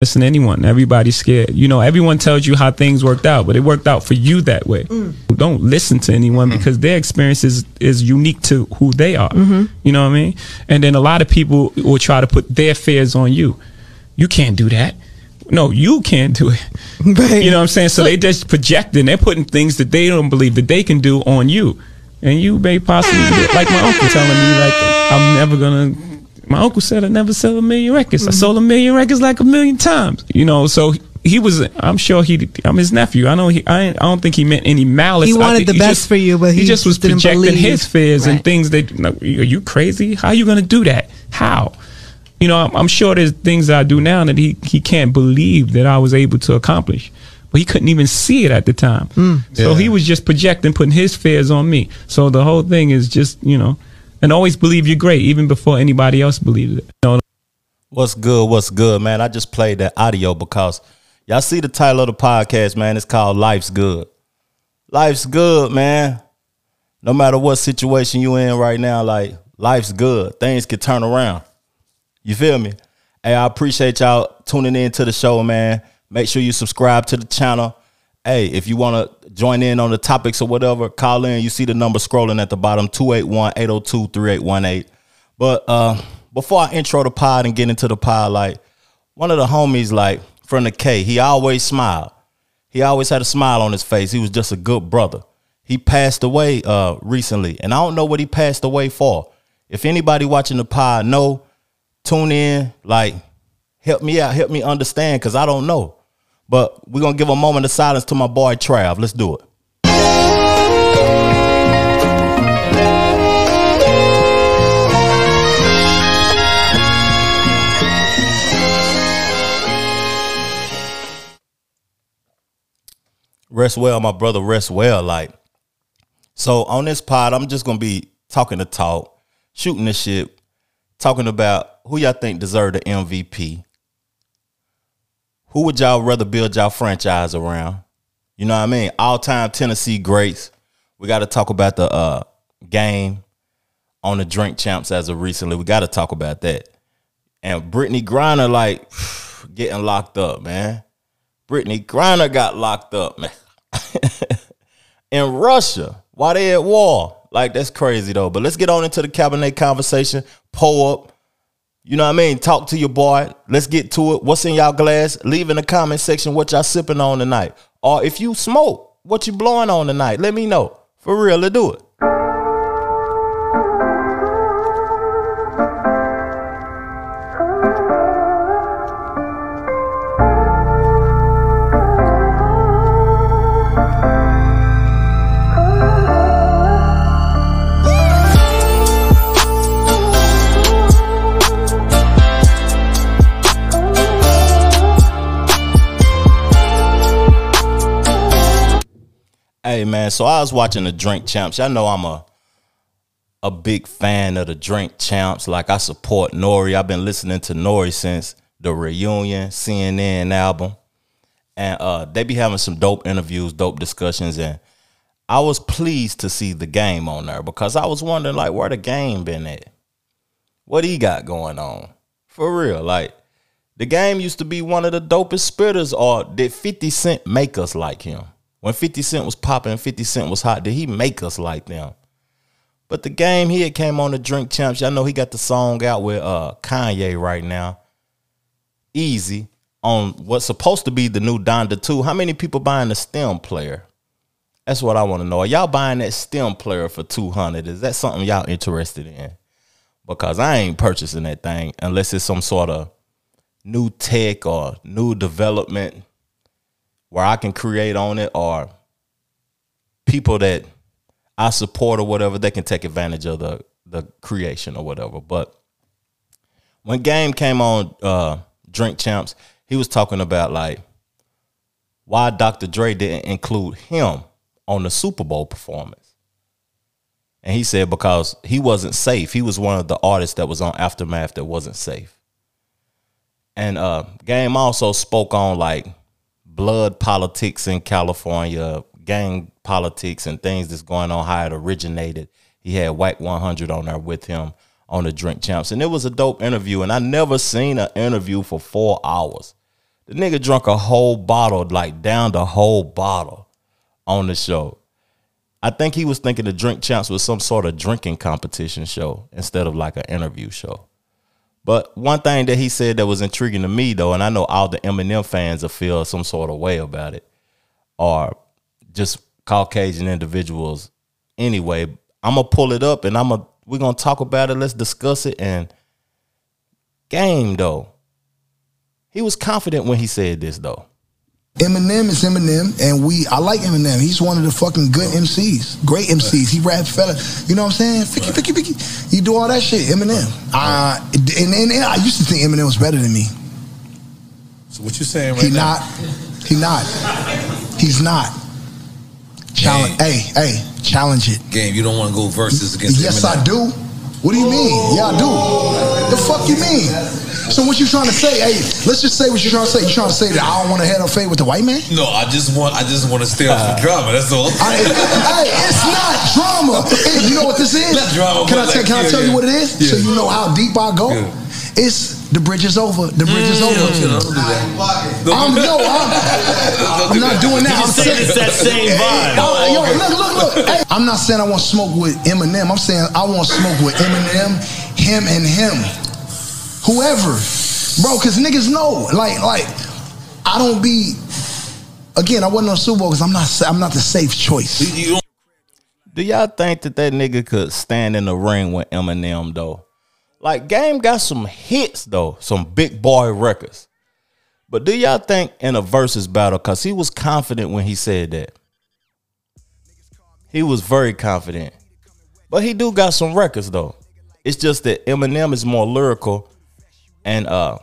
listen to anyone. Everybody's scared. You know, everyone tells you how things worked out, but it worked out for you that way. Mm. Don't listen to anyone mm-hmm. because their experience is, is unique to who they are. Mm-hmm. You know what I mean? And then a lot of people will try to put their fears on you. You can't do that. No, you can't do it. Right. You know what I'm saying? So they just projecting. They're putting things that they don't believe that they can do on you. And you may possibly, like my uncle telling me, like, I'm never gonna my uncle said I never sell a million records. Mm-hmm. I sold a million records like a million times. You know, so he was. I'm sure he. I'm his nephew. I know he. I, I don't think he meant any malice. He wanted the best just, for you, but he, he just was just projecting believe. his fears right. and things that. You know, are you crazy? How are you going to do that? How? You know, I'm, I'm, sure there's things that I do now that he he can't believe that I was able to accomplish. But he couldn't even see it at the time. Mm. So yeah. he was just projecting, putting his fears on me. So the whole thing is just, you know, and always believe you're great, even before anybody else believes it. You know? What's good? What's good, man? I just played that audio because y'all see the title of the podcast, man. It's called Life's Good. Life's good, man. No matter what situation you in right now, like life's good. Things can turn around. You feel me? Hey, I appreciate y'all tuning in to the show, man. Make sure you subscribe to the channel. Hey, if you want to join in on the topics or whatever, call in. You see the number scrolling at the bottom 281 802 3818. But uh, before I intro the pod and get into the pod, like one of the homies, like from the K, he always smiled. He always had a smile on his face. He was just a good brother. He passed away uh, recently, and I don't know what he passed away for. If anybody watching the pod know, tune in, like help me out, help me understand, because I don't know. But we're gonna give a moment of silence to my boy Trav. Let's do it. Rest well, my brother. Rest well. Like, so on this pod, I'm just gonna be talking the talk, shooting the shit, talking about who y'all think deserve the MVP, who would y'all rather build y'all franchise around? You know what I mean? All time Tennessee greats. We got to talk about the uh, game on the drink champs as of recently. We got to talk about that. And Brittney Griner, like, getting locked up, man. Brittney Griner got locked up, man. In Russia, why they at war? Like, that's crazy, though. But let's get on into the cabinet conversation. Pull up you know what I mean? Talk to your boy. Let's get to it. What's in y'all glass? Leave in the comment section what y'all sipping on tonight. Or if you smoke, what you blowing on tonight? Let me know. For real, let's do it. So I was watching the Drink Champs. Y'all know I'm a a big fan of the Drink Champs. Like I support Nori. I've been listening to N.O.R.E. since the reunion CNN album, and uh, they be having some dope interviews, dope discussions, and I was pleased to see the game on there because I was wondering like where the game been at, what he got going on, for real. Like the game used to be one of the dopest spitters, or did Fifty Cent make us like him? When 50 Cent was popping 50 Cent was hot, did he make us like them? But the game here came on the Drink Champs. Y'all know he got the song out with uh, Kanye right now. Eazy on what's supposed to be the new Donda 2. How many people buying the stem player? That's what I want to know. Are y'all buying that stem player for 200? Is that something y'all interested in? Because I ain't purchasing that thing unless it's some sort of new tech or new development where I can create on it or people that I support or whatever, they can take advantage of the the creation or whatever. But when Game came on uh, Drink Champs, he was talking about like why Dr. Dre didn't include him on the Super Bowl performance. And he said because he wasn't safe. He was one of the artists that was on Aftermath that wasn't safe. And uh, Game also spoke on like blood politics in California, gang politics, and things that's going on, how it originated. He had Wack 100 on there with him on the Drink Champs. And it was a dope interview. And I never seen an interview for four hours The nigga drunk a whole bottle, like down the whole bottle on the show. I think he was thinking the drink champs was some sort of drinking competition show instead of like an interview show. But one thing that he said that was intriguing to me though, and I know all the Eminem fans will feel some sort of way about it, are just Caucasian individuals anyway. I'm gonna pull it up and I'm gonna we're gonna talk about it. Let's discuss it. And game though, he was confident when he said this though. Eminem is Eminem, and we I like Eminem. He's one of the fucking good MCs, great MCs. He raps fella, you know what I'm saying? Ficky, ficky, ficky. You do all that shit, Eminem. Uh, and, and, and I used to think Eminem was better than me. So what you saying right He now? not. He not. He's not. Challenge. Hey, hey, challenge it. Game, you don't want to go versus against Yes, Eminem. I do. What do you mean? Yeah, I do. The fuck you mean? So what you trying to say? Hey, let's just say what you're trying to say. You trying to say that I don't want to head on fade with the white man? No, I just want I just want to stay off the uh. drama. That's all. I, hey, it's not drama. Hey, you know what this is? Not drama, Can I like, can I yeah, tell you what it is? So you know how deep I go. Yeah. It's the bridge is over. The bridge is over. you don't do that. I'm do no, that. I'm, I'm not doing that. I'm saying it's that same vibe. Oh, yo, look, look, look. Hey, I'm not saying I want to smoke with Eminem. I'm saying I want to smoke with Eminem, him and him, whoever, bro. Cause niggas know, like, like I don't be. Again, I wasn't on Super Bowl because I'm not. I'm not the safe choice. You- you don't- Do y'all think that that nigga could stand in the ring with Eminem though? Like Game got some hits though, some big boy records. But do y'all think in a versus battle, cause he was confident when he said that. He was very confident. But he do got some records though. It's just that Eminem is more lyrical and uh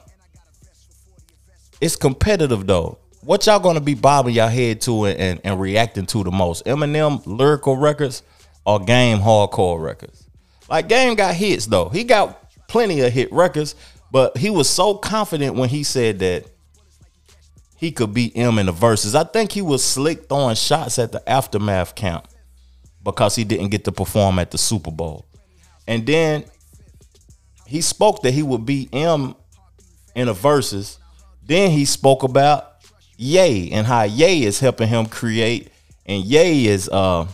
it's competitive though. What y'all gonna be bobbing your head to and, and, and reacting to the most? Eminem lyrical records or game hardcore records? Like Game got hits though. He got plenty of hit records, but he was so confident when he said that he could beat M in the verses. I think he was slick throwing shots at the aftermath camp because he didn't get to perform at the Super Bowl. And then he spoke that he would beat M in the verses. Then he spoke about Ye and how Ye is helping him create, and Ye is uh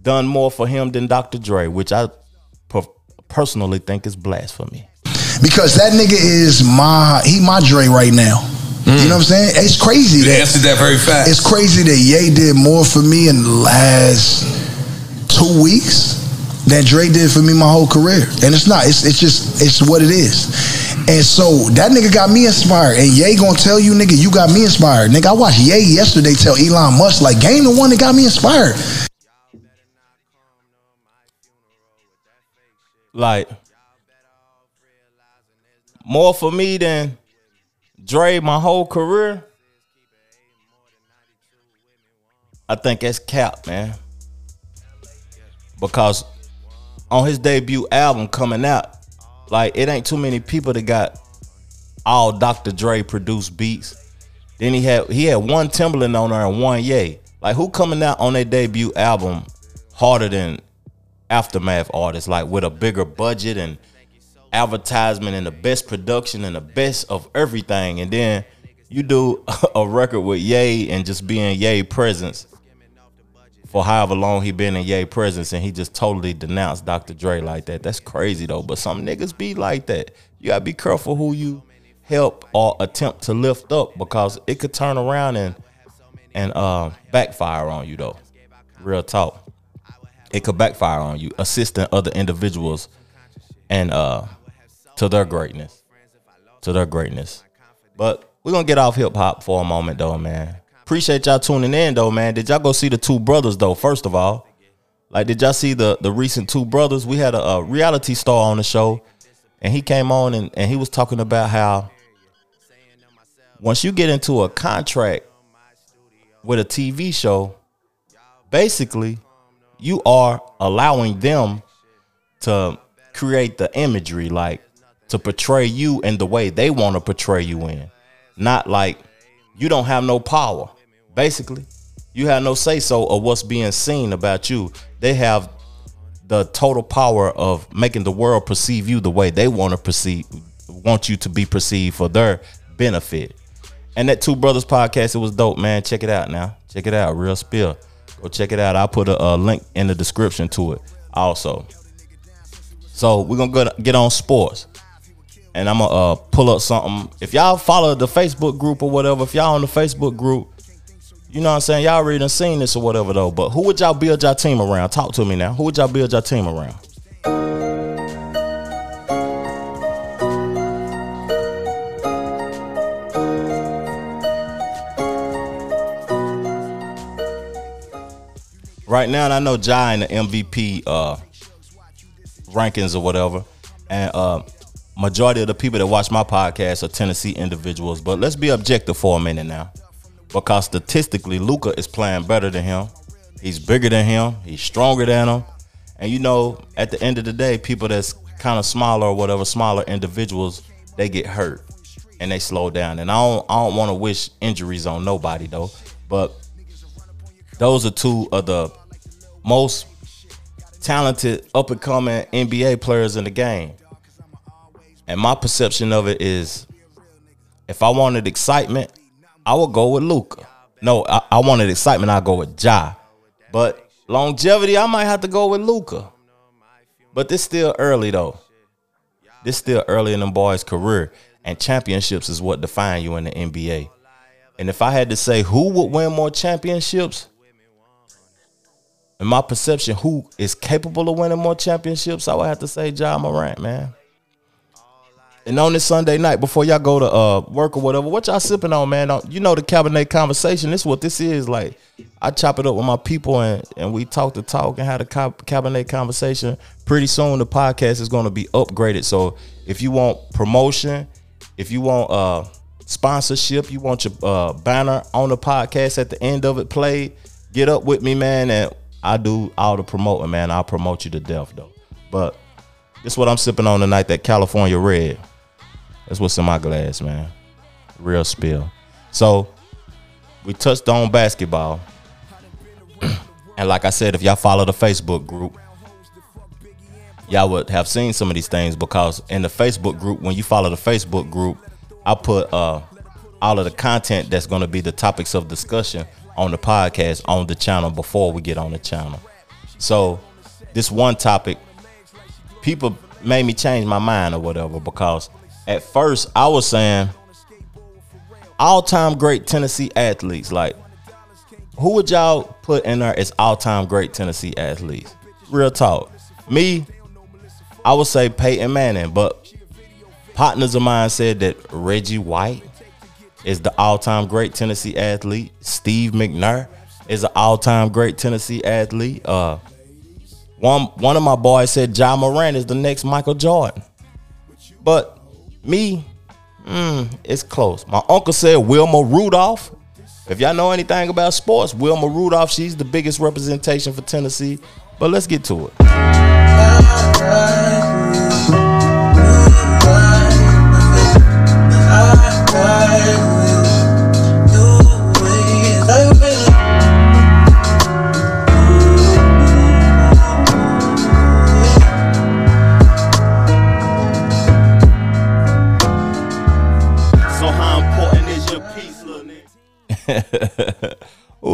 done more for him than Dr. Dre, which I personally think is blasphemy. Because that nigga is my he my Dre right now. You know what I'm saying? It's crazy You that answered that very fast. it's crazy that Ye did more for me in the last two weeks than Dre did for me my whole career. And it's not. It's it's just it's what it is. And so that nigga got me inspired. And Ye gonna tell you, nigga, you got me inspired. Nigga, I watched Ye yesterday tell Elon Musk, like, game the one that got me inspired. Like more for me than Dre my whole career. I think that's cap, man. Because on his debut album coming out, like it ain't too many people that got all Dr. Dre produced beats. Then he had he had one Timbaland on there and one Ye. Like who coming out on their debut album harder than aftermath artists, like with a bigger budget and advertisement and the best production and the best of everything. And then you do a record with Ye and just being Ye presence for however long he been in Ye presence and he just totally denounced Dr. Dre like that. That's crazy though. But some niggas be like that. You gotta be careful who you help or attempt to lift up because it could turn around and and uh, backfire on you though. Real talk. It could backfire on you, assisting other individuals and uh to their greatness. To their greatness. But we're gonna get off hip hop for a moment though, man. Appreciate y'all tuning in though, man. Did y'all go see the two brothers though, first of all? Like, did y'all see the the recent two brothers? We had a, a reality star on the show, and he came on and, and he was talking about how once you get into a contract with a TV show, basically you are allowing them to create the imagery, like to portray you in the way they want to portray you in. Not like you don't have no power. Basically, you have no say so of what's being seen about you. They have the total power of making the world perceive you the way they want to perceive want you to be perceived for their benefit. And that Two Brothers podcast, it was dope, man. Check it out now. Check it out, Real Spill. Go check it out. I'll put a, a link in the description to it also. So we're gonna go, get on sports. And I'm gonna uh, pull up something. If y'all follow the Facebook group or whatever, if y'all on the Facebook group, you know what I'm saying? Y'all already done seen this or whatever though. But who would y'all build your team around? Talk to me now. Who would y'all build your team around? Right now, and I know Ja in the MVP uh, rankings or whatever, and uh, majority of the people that watch my podcast are Tennessee individuals. But let's be objective for a minute now, because statistically, Luka is playing better than him. He's bigger than him. He's stronger than him. And you know, at the end of the day, people that's kind of smaller or whatever, smaller individuals, they get hurt and they slow down. And I don't, I don't want to wish injuries on nobody though, but those are two of the most talented up and coming NBA players in the game. And my perception of it is if I wanted excitement, I would go with Luka. No, I, I wanted excitement, I'd go with Ja. But longevity, I might have to go with Luka. But this still early though. This still early in them boys' career. And championships is what define you in the NBA. And if I had to say who would win more championships, in my perception, who is capable of winning more championships, I would have to say Ja Morant, man. And on this Sunday night, before y'all go to uh, work or whatever, what y'all sipping on, man? Uh, You know the cabinet conversation. This is what this is. Like, I chop it up with my people and, and we talk the talk and have the cab- cabinet conversation. Pretty soon, the podcast is going to be upgraded. So if you want promotion, if you want uh, sponsorship, you want your uh, banner on the podcast at the end of it played, get up with me, man. And I do all the promoting, man. I'll promote you to death, though. But this is what I'm sipping on tonight, that California Red. That's what's in my glass, man. Real spill. So we touched on basketball. and like I said, if y'all follow the Facebook group, y'all would have seen some of these things because in the Facebook group, when you follow the Facebook group, I put uh all of the content that's going to be the topics of discussion on the podcast on the channel before we get on the channel. So this one topic, people made me change my mind or whatever because at first I was saying all-time great Tennessee athletes. Like, who would y'all put in there as all-time great Tennessee athletes? Real talk. Me, I would say Peyton Manning, but partners of mine said that Reggie White is the all-time great Tennessee athlete. Steve McNair is an all-time great Tennessee athlete. Uh, one one of my boys said Ja Morant is the next Michael Jordan. But me, mm, it's close. My uncle said Wilma Rudolph. If y'all know anything about sports, Wilma Rudolph, she's the biggest representation for Tennessee. But let's get to it.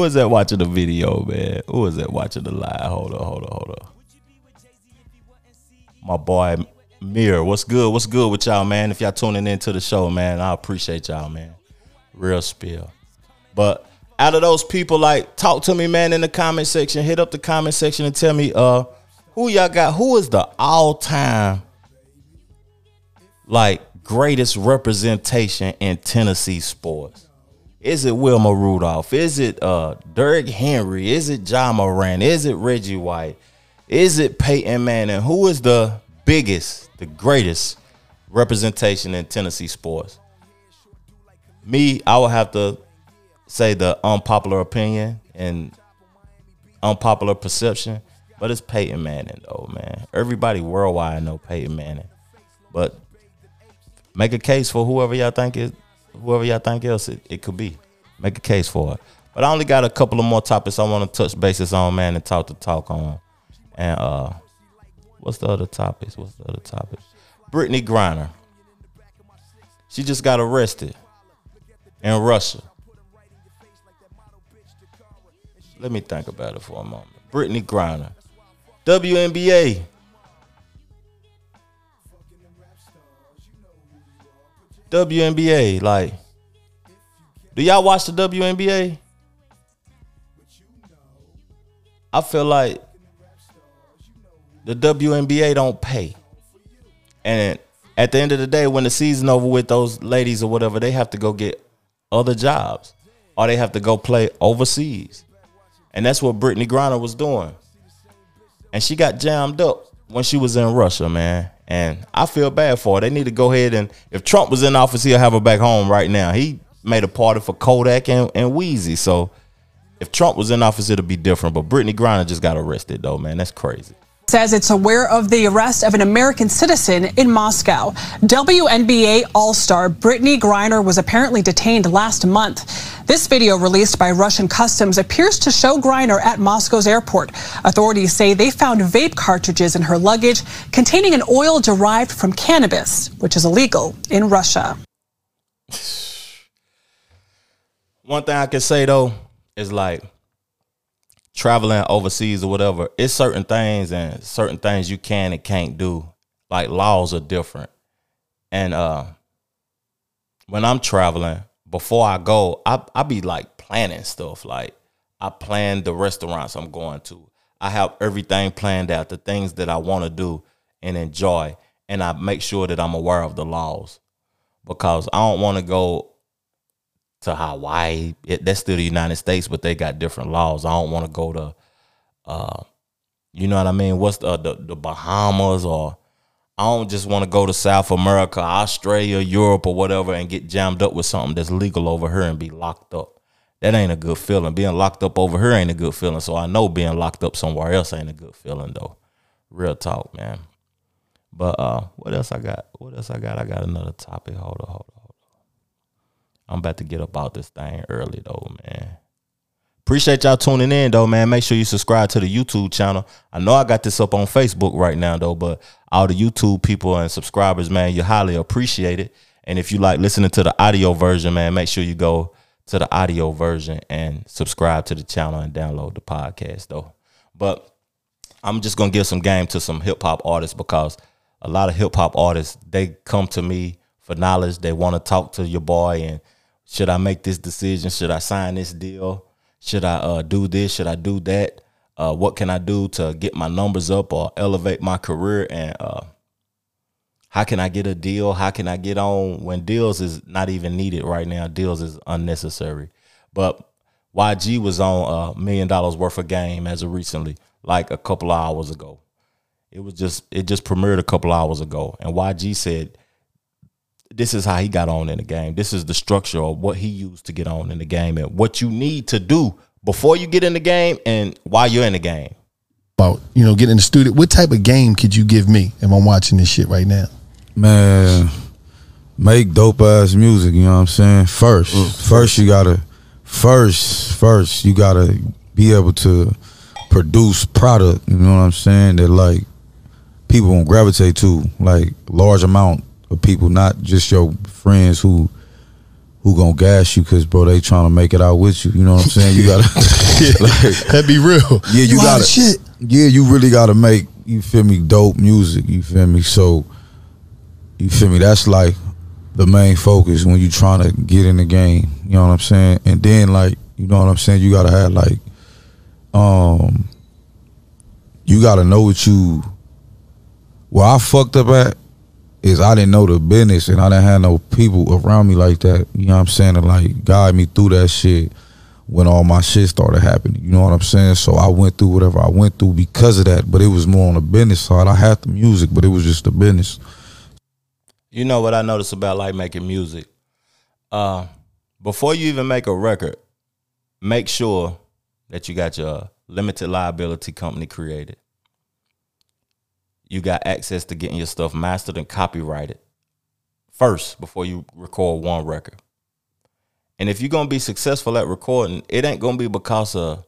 Was that watching the video, man? Who was that watching the live? Hold on, hold on, hold on. My boy Mir, what's good? What's good with y'all, man? If y'all tuning into the show, man, I appreciate y'all, man. Real spill. But out of those people, like, talk to me, man, in the comment section. Hit up the comment section and tell me, uh, who y'all got? Who is the all-time like greatest representation in Tennessee sports? Is it Wilma Rudolph? Is it uh Derrick Henry? Is it Ja Morant? Is it Reggie White? Is it Peyton Manning? Who is the biggest, the greatest representation in Tennessee sports? Me, I would have to say the unpopular opinion and unpopular perception, but it's Peyton Manning though, man. Everybody worldwide know Peyton Manning. But make a case for whoever y'all think it whoever y'all think else it, it could be. Make a case for it. But I only got a couple of more topics I want to touch bases on, man, and talk to talk on. And uh what's the other topics? What's the other topics? Brittney Griner. She just got arrested. in Russia. Let me think about it for a moment. Brittney Griner, WNBA. WNBA, like, do y'all watch the WNBA? I feel like the WNBA don't pay. And at the end of the day, when the season over with, those ladies or whatever, they have to go get other jobs. Or they have to go play overseas. And that's what Brittney Griner was doing. And she got jammed up when she was in Russia, man. And I feel bad for her. They need to go ahead and if Trump was in office, he'll have her back home right now. He made a party for Kodak and, and Weezy. So if Trump was in office, it'll be different. But Brittney Griner just got arrested though, man. That's crazy says it's aware of the arrest of an American citizen in Moscow. WNBA All Star Brittney Griner was apparently detained last month. This video released by Russian customs appears to show Griner at Moscow's airport. Authorities say they found vape cartridges in her luggage containing an oil derived from cannabis, which is illegal in Russia. One thing I can say though is like traveling overseas or whatever, it's certain things and certain things you can and can't do. Like laws are different. And uh when I'm traveling, before I go, I I be like planning stuff. Like I plan the restaurants I'm going to. I have everything planned out, the things that I want to do and enjoy. And I make sure that I'm aware of the laws. Because I don't want to go to Hawaii. It, that's still the United States, but they got different laws. I don't want to go to, uh, you know what I mean? What's the, the, the Bahamas or I don't just want to go to South America, Australia, Europe, or whatever, and get jammed up with something that's legal over here and be locked up. That ain't a good feeling. Being locked up over here ain't a good feeling. So I know being locked up somewhere else ain't a good feeling though. Real talk, man. But uh, what else I got? What else I got? I got another topic. Hold on, hold on. I'm about to get up out this thing early though, man. Appreciate y'all tuning in though, man. Make sure you subscribe to the YouTube channel. I know I got this up on Facebook right now though, but all the YouTube people and subscribers, man, you highly appreciate it. And if you like listening to the audio version, man, make sure you go to the audio version and subscribe to the channel and download the podcast though. But I'm just gonna give some game to some hip hop artists because a lot of hip hop artists they come to me for knowledge. They want to talk to your boy and should I make this decision? Should I sign this deal? Should I uh, do this? Should I do that? Uh, what can I do to get my numbers up or elevate my career? And uh, how can I get a deal? How can I get on when deals is not even needed right now? Deals is unnecessary. But YG was on a million dollars worth of game as of recently, like a couple hours ago. It was just it just premiered a couple hours ago, and YG said this is how he got on in the game. This is the structure of what he used to get on in the game and what you need to do before you get in the game and while you're in the game. About, you know, getting in the studio. What type of game could you give me if I'm watching this shit right now? Man, make dope ass music, you know what I'm saying? First. Mm. First you gotta first, first you gotta be able to produce product, you know what I'm saying, that like people won't gravitate to, like large amount of people, not just your friends who who gonna gas you because bro they trying to make it out with you. You know what I'm saying? You gotta like, that be real. Yeah, you, you gotta shit. Yeah, you really gotta make you feel me dope music. You feel me? So you feel me? That's like the main focus when you trying to get in the game. You know what I'm saying? And then like you know what I'm saying? You gotta have like um you gotta know what you where I fucked up at is I didn't know the business and I didn't have no people around me like that. You know what I'm saying? To like guide me through that shit when all my shit started happening. You know what I'm saying? So I went through whatever I went through because of that. But it was more on the business side. I had the music, but it was just the business. You know what I noticed about like making music? Uh, before you even make a record, make sure that you got your limited liability company created you got access to getting your stuff mastered and copyrighted first before you record one record. And if you're gonna be successful at recording, it ain't gonna be because of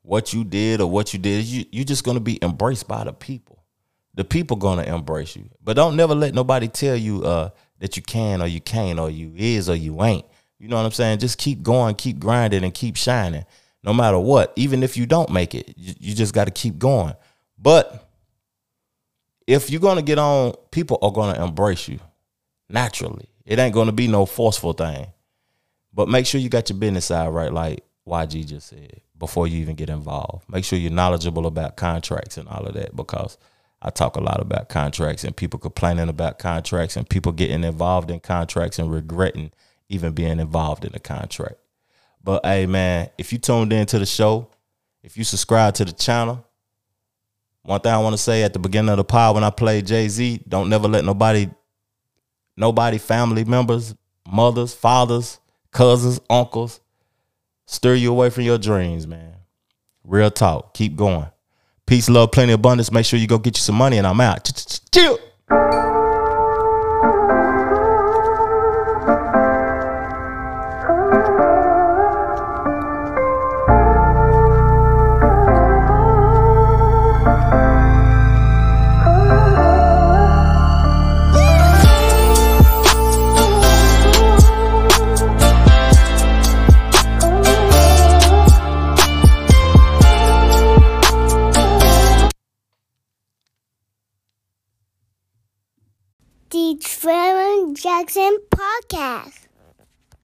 what you did or what you did. You you just gonna be embraced by the people. The people gonna embrace you. But don't never let nobody tell you uh, that you can or you can't or you is or you ain't. You know what I'm saying? Just keep going, keep grinding, and keep shining. No matter what, even if you don't make it, you, you just got to keep going. But if you're gonna get on, people are gonna embrace you naturally. It ain't gonna be no forceful thing. But make sure you got your business side right, like YG just said, before you even get involved. Make sure you're knowledgeable about contracts and all of that because I talk a lot about contracts and people complaining about contracts and people getting involved in contracts and regretting even being involved in a contract. But hey man, if you tuned into the show, if you subscribe to the channel, one thing I want to say at the beginning of the pod when I played Jay Z, don't never let nobody, nobody, family members, mothers, fathers, cousins, uncles, stir you away from your dreams, man. Real talk. Keep going. Peace, love, plenty, of abundance. Make sure you go get you some money, and I'm out. Chill. Jackson Podcast.